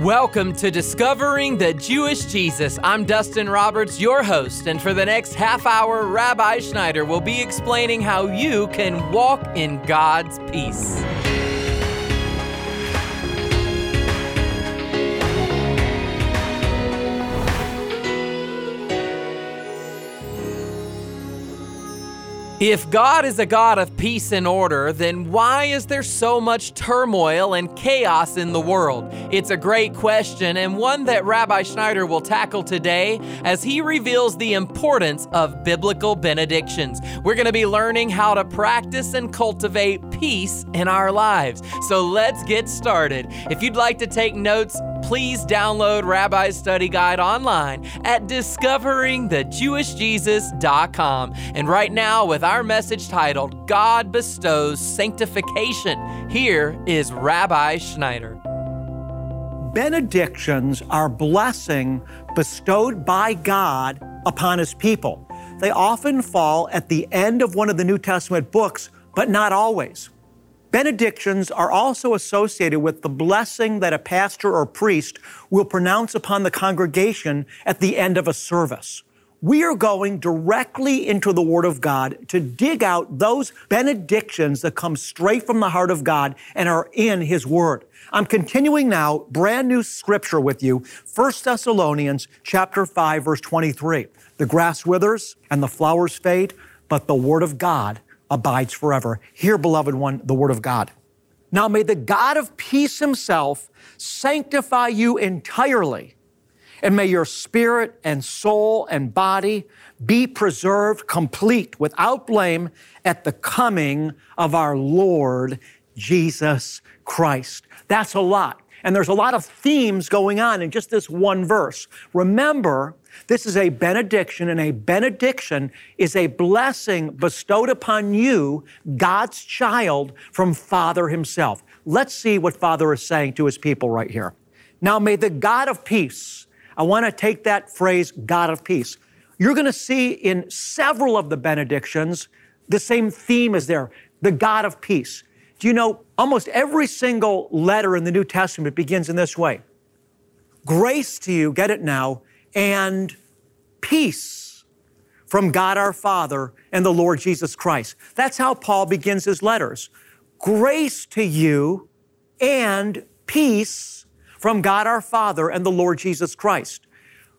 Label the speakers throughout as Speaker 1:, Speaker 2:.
Speaker 1: Welcome to Discovering the Jewish Jesus. I'm Dustin Roberts, your host, and for the next half hour, Rabbi Schneider will be explaining how you can walk in God's peace. If God is a God of peace and order, then why is there so much turmoil and chaos in the world? It's a great question and one that Rabbi Schneider will tackle today as he reveals the importance of biblical benedictions. We're going to be learning how to practice and cultivate peace in our lives. So let's get started. If you'd like to take notes, please download Rabbi's Study Guide online at discoveringthejewishjesus.com. And right now, with our message titled God Bestows Sanctification, here is Rabbi Schneider.
Speaker 2: Benedictions are blessing bestowed by God upon his people. They often fall at the end of one of the New Testament books, but not always. Benedictions are also associated with the blessing that a pastor or priest will pronounce upon the congregation at the end of a service. We are going directly into the Word of God to dig out those benedictions that come straight from the heart of God and are in His Word. I'm continuing now, brand new scripture with you, 1 Thessalonians chapter 5, verse 23. The grass withers and the flowers fade, but the Word of God abides forever. Hear, beloved one, the word of God. Now may the God of peace himself sanctify you entirely, and may your spirit and soul and body be preserved complete without blame at the coming of our Lord Jesus Christ. That's a lot. And there's a lot of themes going on in just this one verse. Remember, this is a benediction, and a benediction is a blessing bestowed upon you, God's child, from Father Himself. Let's see what Father is saying to His people right here. Now, may the God of peace, I want to take that phrase, God of peace. You're going to see in several of the benedictions the same theme is there the God of peace. Do you know almost every single letter in the New Testament begins in this way Grace to you, get it now, and peace from God our Father and the Lord Jesus Christ. That's how Paul begins his letters. Grace to you and peace from God our Father and the Lord Jesus Christ.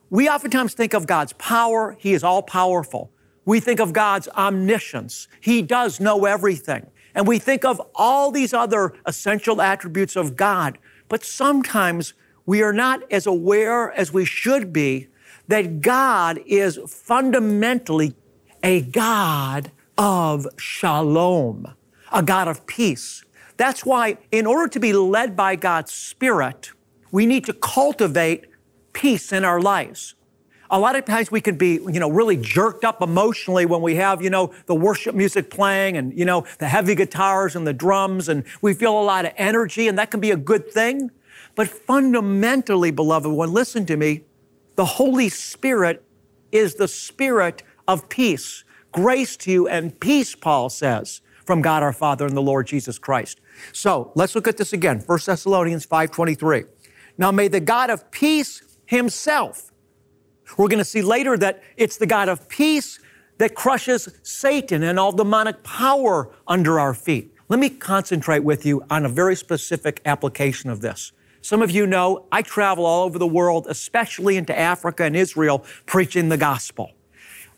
Speaker 2: We oftentimes think of God's power, He is all powerful. We think of God's omniscience, He does know everything. And we think of all these other essential attributes of God, but sometimes we are not as aware as we should be that God is fundamentally a God of shalom, a God of peace. That's why, in order to be led by God's Spirit, we need to cultivate peace in our lives. A lot of times we can be, you know, really jerked up emotionally when we have, you know, the worship music playing and, you know, the heavy guitars and the drums, and we feel a lot of energy, and that can be a good thing. But fundamentally, beloved one, listen to me. The Holy Spirit is the Spirit of peace. Grace to you and peace, Paul says, from God our Father and the Lord Jesus Christ. So let's look at this again. 1 Thessalonians 5.23. Now may the God of peace himself, we're going to see later that it's the God of peace that crushes Satan and all demonic power under our feet. Let me concentrate with you on a very specific application of this. Some of you know I travel all over the world, especially into Africa and Israel, preaching the gospel.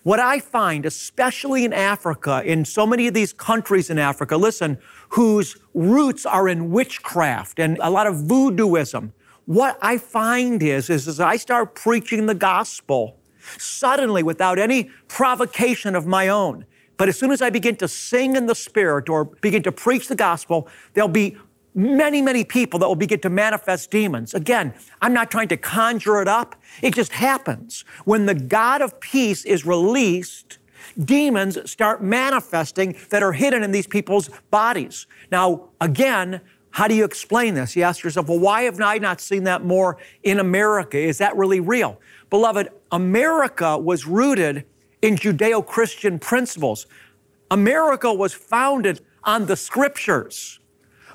Speaker 2: What I find, especially in Africa, in so many of these countries in Africa, listen, whose roots are in witchcraft and a lot of voodooism, what I find is, is as I start preaching the gospel, suddenly, without any provocation of my own, but as soon as I begin to sing in the Spirit or begin to preach the gospel, there'll be many, many people that will begin to manifest demons. Again, I'm not trying to conjure it up. It just happens. When the God of peace is released, demons start manifesting that are hidden in these people's bodies. Now, again, how do you explain this? You ask yourself, well, why have I not seen that more in America? Is that really real? Beloved, America was rooted in Judeo Christian principles. America was founded on the scriptures.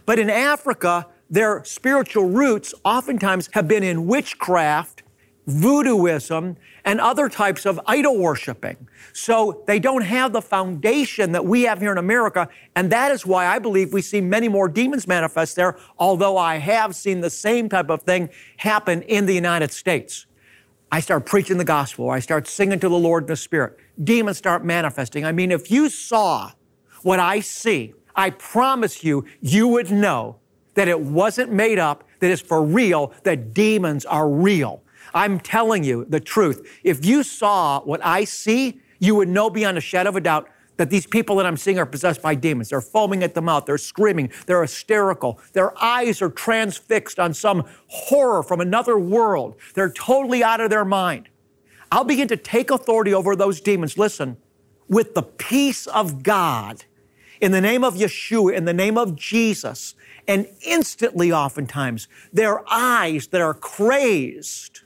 Speaker 2: But in Africa, their spiritual roots oftentimes have been in witchcraft, voodooism, and other types of idol worshiping. So they don't have the foundation that we have here in America. And that is why I believe we see many more demons manifest there, although I have seen the same type of thing happen in the United States. I start preaching the gospel, I start singing to the Lord in the Spirit. Demons start manifesting. I mean, if you saw what I see, I promise you, you would know that it wasn't made up, that it's for real, that demons are real. I'm telling you the truth. If you saw what I see, you would know beyond a shadow of a doubt that these people that I'm seeing are possessed by demons. They're foaming at the mouth, they're screaming, they're hysterical, their eyes are transfixed on some horror from another world. They're totally out of their mind. I'll begin to take authority over those demons. Listen, with the peace of God, in the name of Yeshua, in the name of Jesus, and instantly, oftentimes, their eyes that are crazed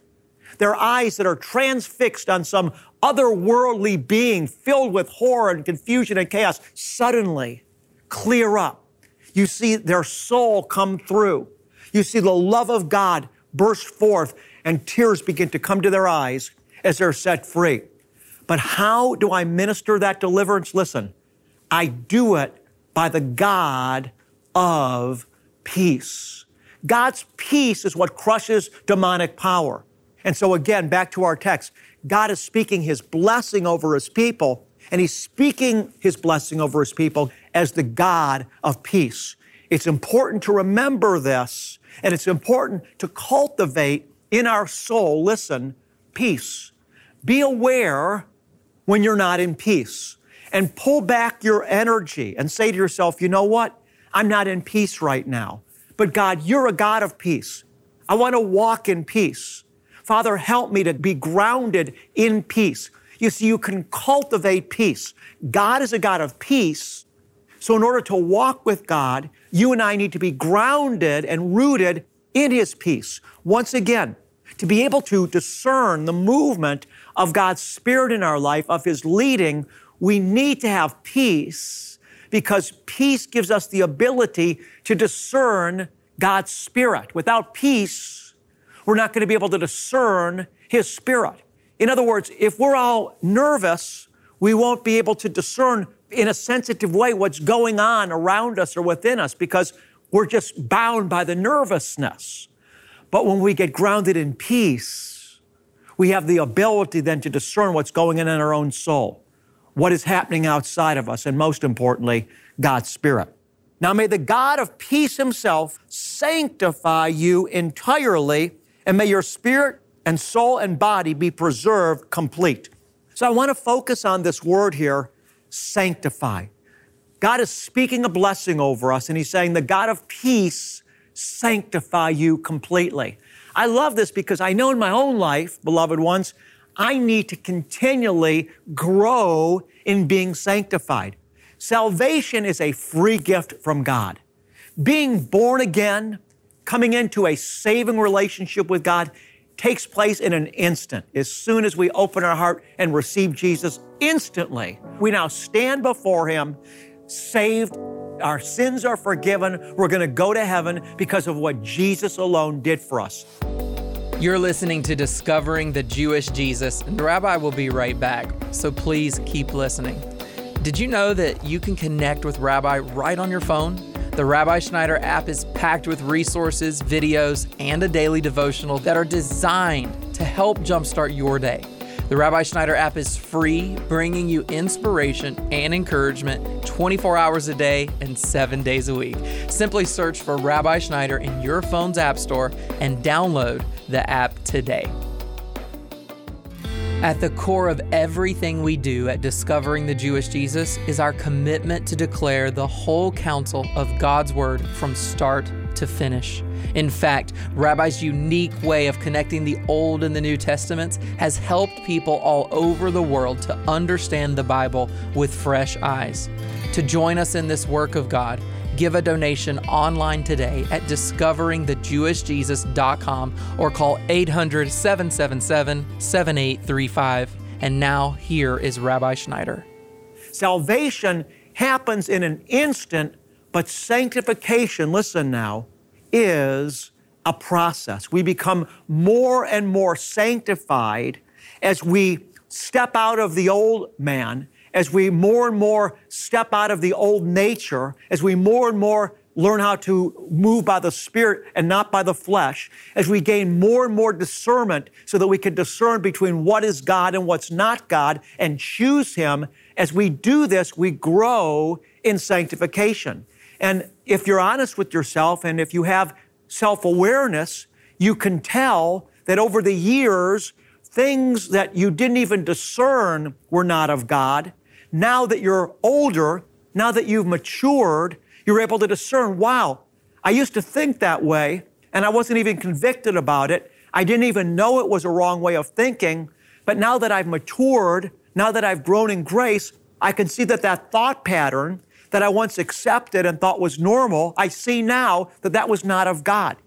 Speaker 2: their eyes that are transfixed on some otherworldly being filled with horror and confusion and chaos suddenly clear up. You see their soul come through. You see the love of God burst forth, and tears begin to come to their eyes as they're set free. But how do I minister that deliverance? Listen, I do it by the God of peace. God's peace is what crushes demonic power. And so, again, back to our text, God is speaking his blessing over his people, and he's speaking his blessing over his people as the God of peace. It's important to remember this, and it's important to cultivate in our soul, listen, peace. Be aware when you're not in peace and pull back your energy and say to yourself, you know what? I'm not in peace right now. But God, you're a God of peace. I want to walk in peace. Father, help me to be grounded in peace. You see, you can cultivate peace. God is a God of peace. So, in order to walk with God, you and I need to be grounded and rooted in His peace. Once again, to be able to discern the movement of God's Spirit in our life, of His leading, we need to have peace because peace gives us the ability to discern God's Spirit. Without peace, we're not going to be able to discern His Spirit. In other words, if we're all nervous, we won't be able to discern in a sensitive way what's going on around us or within us because we're just bound by the nervousness. But when we get grounded in peace, we have the ability then to discern what's going on in our own soul, what is happening outside of us, and most importantly, God's Spirit. Now may the God of peace himself sanctify you entirely and may your spirit and soul and body be preserved complete. So I want to focus on this word here sanctify. God is speaking a blessing over us, and He's saying, The God of peace sanctify you completely. I love this because I know in my own life, beloved ones, I need to continually grow in being sanctified. Salvation is a free gift from God. Being born again, coming into a saving relationship with God takes place in an instant. As soon as we open our heart and receive Jesus, instantly, we now stand before Him, saved. Our sins are forgiven. We're going to go to heaven because of what Jesus alone did for us.
Speaker 1: You're listening to Discovering the Jewish Jesus, and the Rabbi will be right back, so please keep listening. Did you know that you can connect with Rabbi right on your phone? The Rabbi Schneider app is packed with resources, videos, and a daily devotional that are designed to help jumpstart your day. The Rabbi Schneider app is free, bringing you inspiration and encouragement 24 hours a day and seven days a week. Simply search for Rabbi Schneider in your phone's app store and download the app today. At the core of everything we do at Discovering the Jewish Jesus is our commitment to declare the whole counsel of God's Word from start to finish. In fact, Rabbi's unique way of connecting the Old and the New Testaments has helped people all over the world to understand the Bible with fresh eyes. To join us in this work of God, give a donation online today at discoveringthejewishjesus.com or call 800 777 7835. And now, here is Rabbi Schneider.
Speaker 2: Salvation happens in an instant, but sanctification, listen now, is a process. We become more and more sanctified as we step out of the old man, as we more and more step out of the old nature, as we more and more learn how to move by the Spirit and not by the flesh, as we gain more and more discernment so that we can discern between what is God and what's not God and choose Him, as we do this, we grow in sanctification. And if you're honest with yourself and if you have self awareness, you can tell that over the years, things that you didn't even discern were not of God. Now that you're older, now that you've matured, you're able to discern, wow, I used to think that way and I wasn't even convicted about it. I didn't even know it was a wrong way of thinking. But now that I've matured, now that I've grown in grace, I can see that that thought pattern that I once accepted and thought was normal, I see now that that was not of God.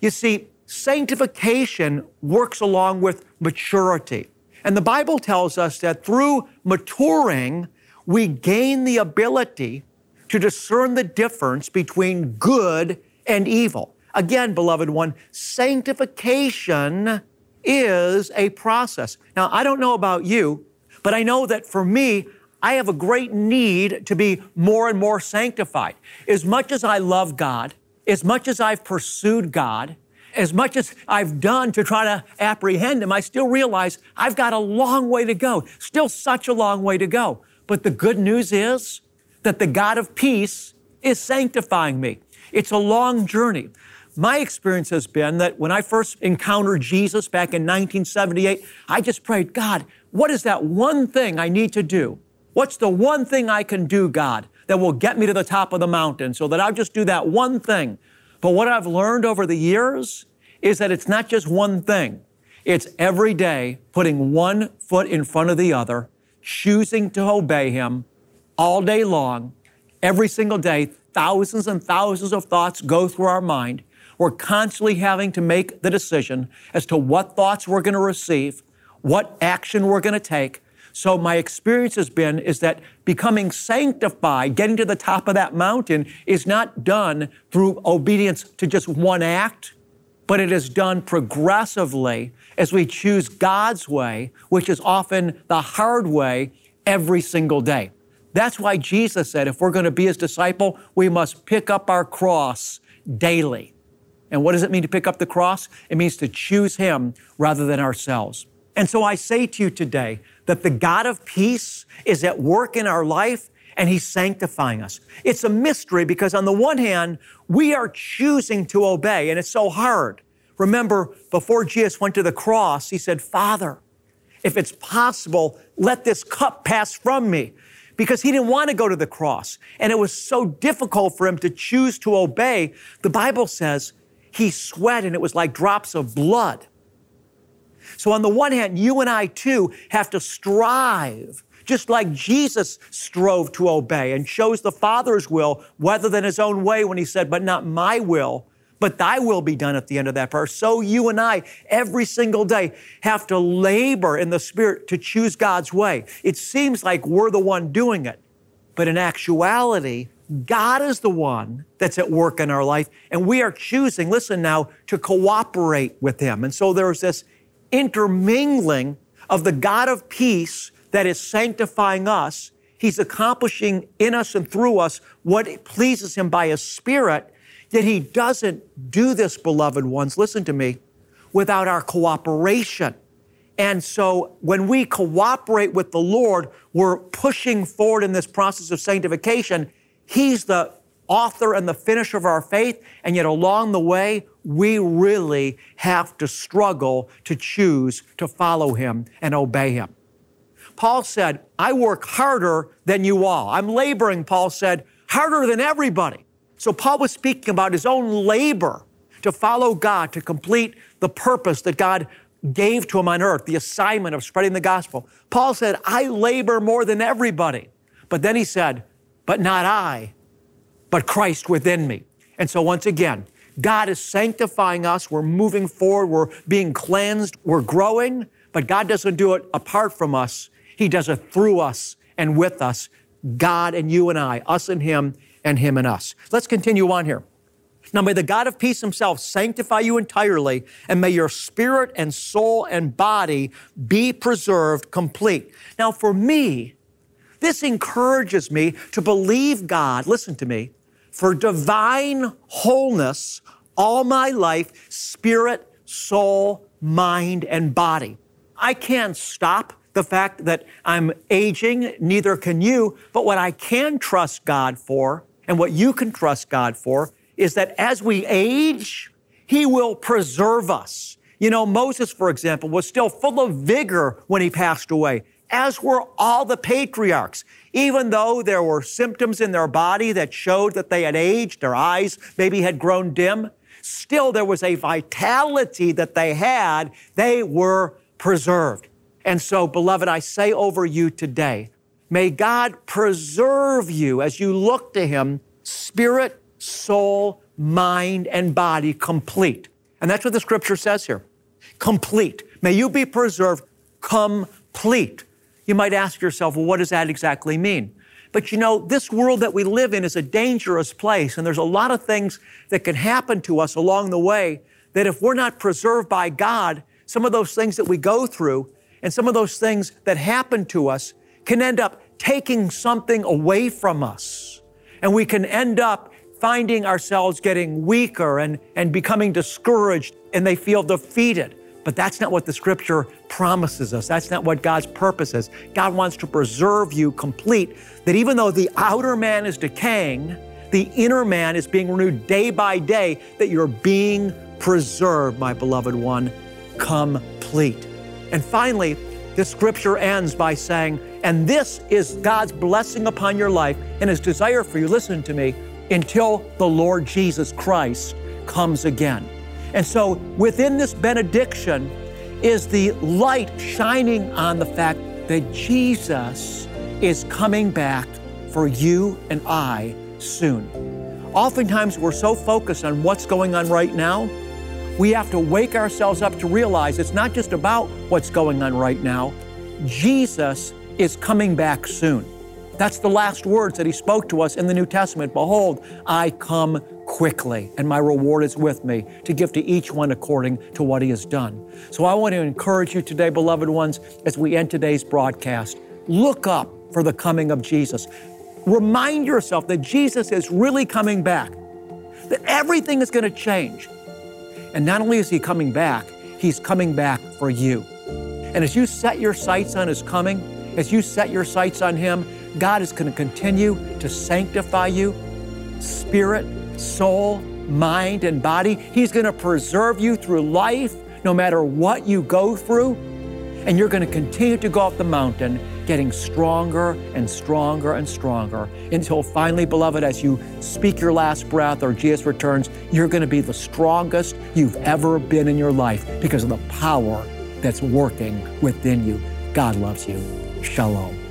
Speaker 2: You see, sanctification works along with maturity. And the Bible tells us that through maturing, we gain the ability to discern the difference between good and evil. Again, beloved one, sanctification is a process. Now, I don't know about you, but I know that for me, I have a great need to be more and more sanctified. As much as I love God, as much as I've pursued God, as much as I've done to try to apprehend Him, I still realize I've got a long way to go, still such a long way to go. But the good news is that the God of peace is sanctifying me. It's a long journey. My experience has been that when I first encountered Jesus back in 1978, I just prayed, God, what is that one thing I need to do? What's the one thing I can do, God, that will get me to the top of the mountain so that I'll just do that one thing? But what I've learned over the years is that it's not just one thing. It's every day putting one foot in front of the other, choosing to obey Him, all day long, every single day, thousands and thousands of thoughts go through our mind. We're constantly having to make the decision as to what thoughts we're going to receive, what action we're going to take. So my experience has been is that becoming sanctified, getting to the top of that mountain is not done through obedience to just one act, but it is done progressively as we choose God's way, which is often the hard way every single day. That's why Jesus said if we're going to be his disciple, we must pick up our cross daily. And what does it mean to pick up the cross? It means to choose him rather than ourselves. And so I say to you today that the God of peace is at work in our life and he's sanctifying us. It's a mystery because on the one hand, we are choosing to obey and it's so hard. Remember, before Jesus went to the cross, he said, Father, if it's possible, let this cup pass from me because he didn't want to go to the cross. And it was so difficult for him to choose to obey. The Bible says he sweat and it was like drops of blood. So, on the one hand, you and I too have to strive, just like Jesus strove to obey and chose the Father's will rather than his own way when he said, But not my will, but thy will be done at the end of that prayer. So you and I, every single day, have to labor in the Spirit to choose God's way. It seems like we're the one doing it, but in actuality, God is the one that's at work in our life, and we are choosing, listen now, to cooperate with Him. And so there's this intermingling of the God of peace that is sanctifying us. He's accomplishing in us and through us what pleases Him by His Spirit Yet He doesn't do this, beloved ones, listen to me, without our cooperation. And so when we cooperate with the Lord, we're pushing forward in this process of sanctification. He's the author and the finisher of our faith, and yet along the way, we really have to struggle to choose to follow Him and obey Him. Paul said, I work harder than you all. I'm laboring, Paul said, harder than everybody. So Paul was speaking about his own labor to follow God, to complete the purpose that God gave to him on earth, the assignment of spreading the gospel. Paul said, I labor more than everybody. But then he said, but not I, but Christ within me. And so once again, God is sanctifying us. We're moving forward. We're being cleansed. We're growing. But God doesn't do it apart from us. He does it through us and with us. God and you and I, us and Him and Him and us. Let's continue on here. Now may the God of peace himself sanctify you entirely, and may your spirit and soul and body be preserved complete. Now for me, this encourages me to believe God, listen to me, for divine wholeness all my life, spirit, soul, mind, and body. I can't stop the fact that I'm aging, neither can you, but what I can trust God for and what you can trust God for is that as we age, He will preserve us. You know, Moses, for example, was still full of vigor when he passed away, as were all the patriarchs. Even though there were symptoms in their body that showed that they had aged, their eyes maybe had grown dim, still there was a vitality that they had. They were preserved. And so, beloved, I say over you today, may God preserve you as you look to Him, spirit, soul, mind, and body complete. And that's what the scripture says here complete. May you be preserved complete. You might ask yourself, well, what does that exactly mean? But you know, this world that we live in is a dangerous place, and there's a lot of things that can happen to us along the way that if we're not preserved by God, some of those things that we go through and some of those things that happen to us can end up taking something away from us. And we can end up finding ourselves getting weaker and, and becoming discouraged and they feel defeated. But that's not what the scripture promises us. That's not what God's purpose is. God wants to preserve you complete, that even though the outer man is decaying, the inner man is being renewed day by day, that you're being preserved, my beloved one, complete. And finally, the scripture ends by saying, and this is God's blessing upon your life and his desire for you. Listen to me until the Lord Jesus Christ comes again. And so within this benediction is the light shining on the fact that Jesus is coming back for you and I soon. Oftentimes we're so focused on what's going on right now, we have to wake ourselves up to realize it's not just about what's going on right now. Jesus is coming back soon. That's the last words that he spoke to us in the New Testament. Behold, I come quickly, and my reward is with me to give to each one according to what he has done. So I want to encourage you today, beloved ones, as we end today's broadcast, look up for the coming of Jesus. Remind yourself that Jesus is really coming back, that everything is going to change. And not only is he coming back, he's coming back for you. And as you set your sights on his coming, as you set your sights on him, God is going to continue to sanctify you, spirit, soul, mind, and body. He's going to preserve you through life, no matter what you go through. And you're going to continue to go up the mountain, getting stronger and stronger and stronger until finally, beloved, as you speak your last breath or Jesus returns, you're going to be the strongest you've ever been in your life because of the power that's working within you. God loves you. Shalom.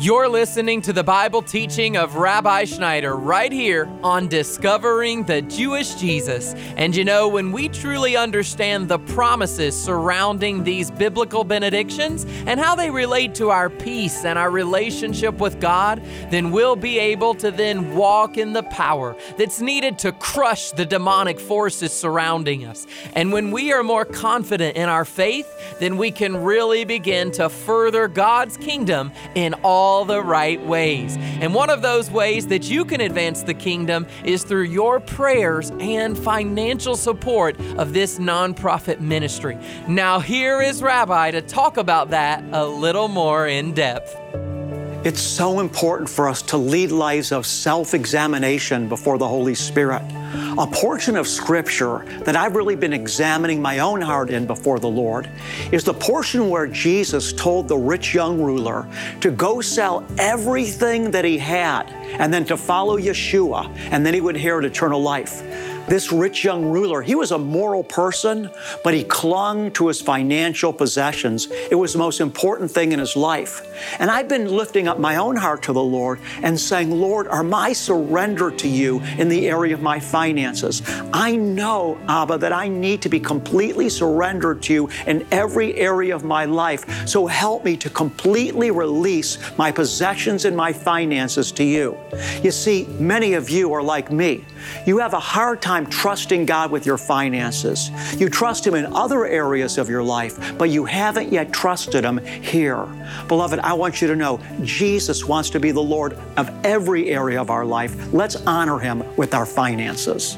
Speaker 1: You're listening to the Bible teaching of Rabbi Schneider right here on Discovering the Jewish Jesus. And you know, when we truly understand the promises surrounding these biblical benedictions and how they relate to our peace and our relationship with God, then we'll be able to then walk in the power that's needed to crush the demonic forces surrounding us. And when we are more confident in our faith, then we can really begin to further God's kingdom in all all the right ways. And one of those ways that you can advance the kingdom is through your prayers and financial support of this nonprofit ministry. Now, here is Rabbi to talk about that a little more in depth.
Speaker 2: It's so important for us to lead lives of self examination before the Holy Spirit. A portion of Scripture that I've really been examining my own heart in before the Lord is the portion where Jesus told the rich young ruler to go sell everything that he had and then to follow Yeshua, and then he would inherit eternal life. This rich young ruler, he was a moral person, but he clung to his financial possessions. It was the most important thing in his life. And I've been lifting up my own heart to the Lord and saying, Lord, are my surrender to you in the area of my finances? I know, Abba, that I need to be completely surrendered to you in every area of my life. So help me to completely release my possessions and my finances to you. You see, many of you are like me. You have a hard time trusting God with your finances. You trust Him in other areas of your life, but you haven't yet trusted Him here. Beloved, I want you to know Jesus wants to be the Lord of every area of our life. Let's honor Him with our finances.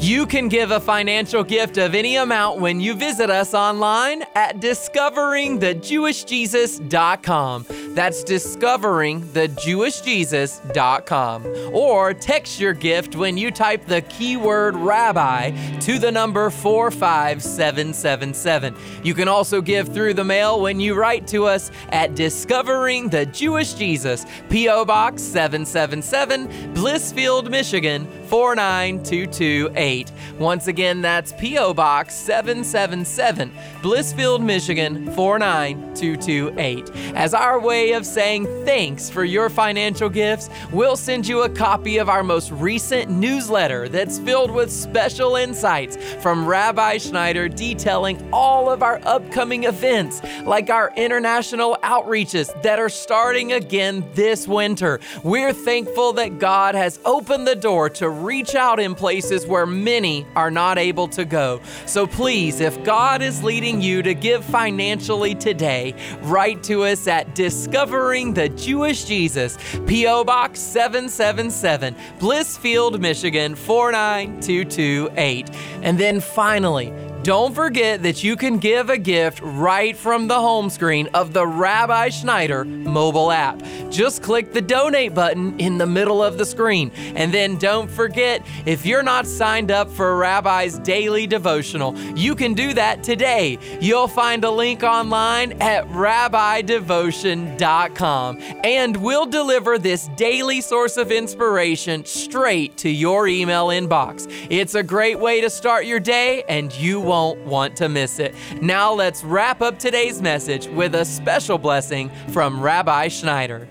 Speaker 1: You can give a financial gift of any amount when you visit us online at discoveringthejewishjesus.com. That's discoveringthejewishjesus.com. Or text your gift when you type the keyword rabbi to the number 45777. You can also give through the mail when you write to us at Discovering the Jewish Jesus, P.O. Box 777, Blissfield, Michigan 49228. Once again, that's P.O. Box 777, Blissfield, Michigan 49228. As our way of saying thanks for your financial gifts, we'll send you a copy of our most recent newsletter that's filled with special insights from Rabbi Schneider detailing all of our upcoming events, like our international outreaches that are starting again this winter. We're thankful that God has opened the door to reach out in places where many are not able to go. So please, if God is leading you to give financially today, write to us at Discovering the Jewish Jesus, P.O. Box 777, Blissfield, Michigan 49228. And then finally, don't forget that you can give a gift right from the home screen of the Rabbi Schneider mobile app. Just click the donate button in the middle of the screen. And then don't forget, if you're not signed up for Rabbi's daily devotional, you can do that today. You'll find a link online at rabbidevotion.com. And we'll deliver this daily source of inspiration straight to your email inbox. It's a great way to start your day, and you won't want to miss it. Now let's wrap up today's message with a special blessing from Rabbi Schneider.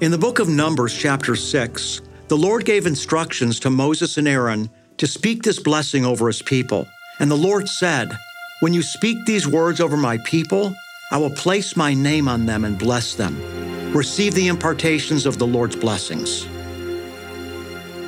Speaker 2: In the book of Numbers, chapter 6, the Lord gave instructions to Moses and Aaron to speak this blessing over his people. And the Lord said, When you speak these words over my people, I will place my name on them and bless them. Receive the impartations of the Lord's blessings.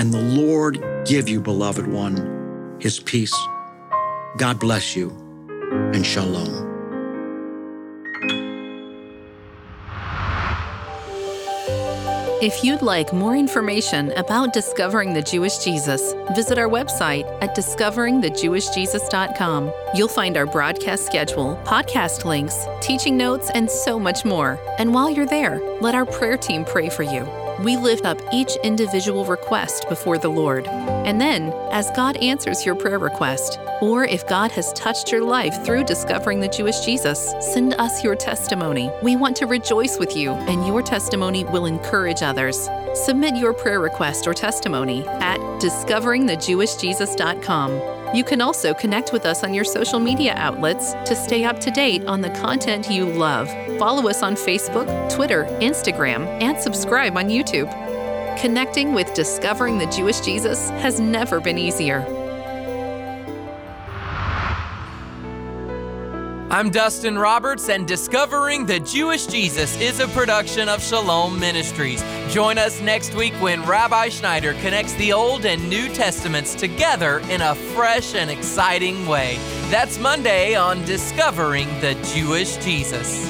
Speaker 2: and the Lord give you, beloved one, his peace. God bless you, and shalom.
Speaker 3: If you'd like more information about discovering the Jewish Jesus, visit our website at discoveringthejewishjesus.com. You'll find our broadcast schedule, podcast links, teaching notes, and so much more. And while you're there, let our prayer team pray for you. We lift up each individual request before the Lord. And then, as God answers your prayer request, or if God has touched your life through discovering the Jewish Jesus, send us your testimony. We want to rejoice with you, and your testimony will encourage others. Submit your prayer request or testimony at discoveringthejewishjesus.com. You can also connect with us on your social media outlets to stay up to date on the content you love. Follow us on Facebook, Twitter, Instagram, and subscribe on YouTube. Connecting with Discovering the Jewish Jesus has never been easier.
Speaker 1: I'm Dustin Roberts, and Discovering the Jewish Jesus is a production of Shalom Ministries. Join us next week when Rabbi Schneider connects the Old and New Testaments together in a fresh and exciting way. That's Monday on Discovering the Jewish Jesus.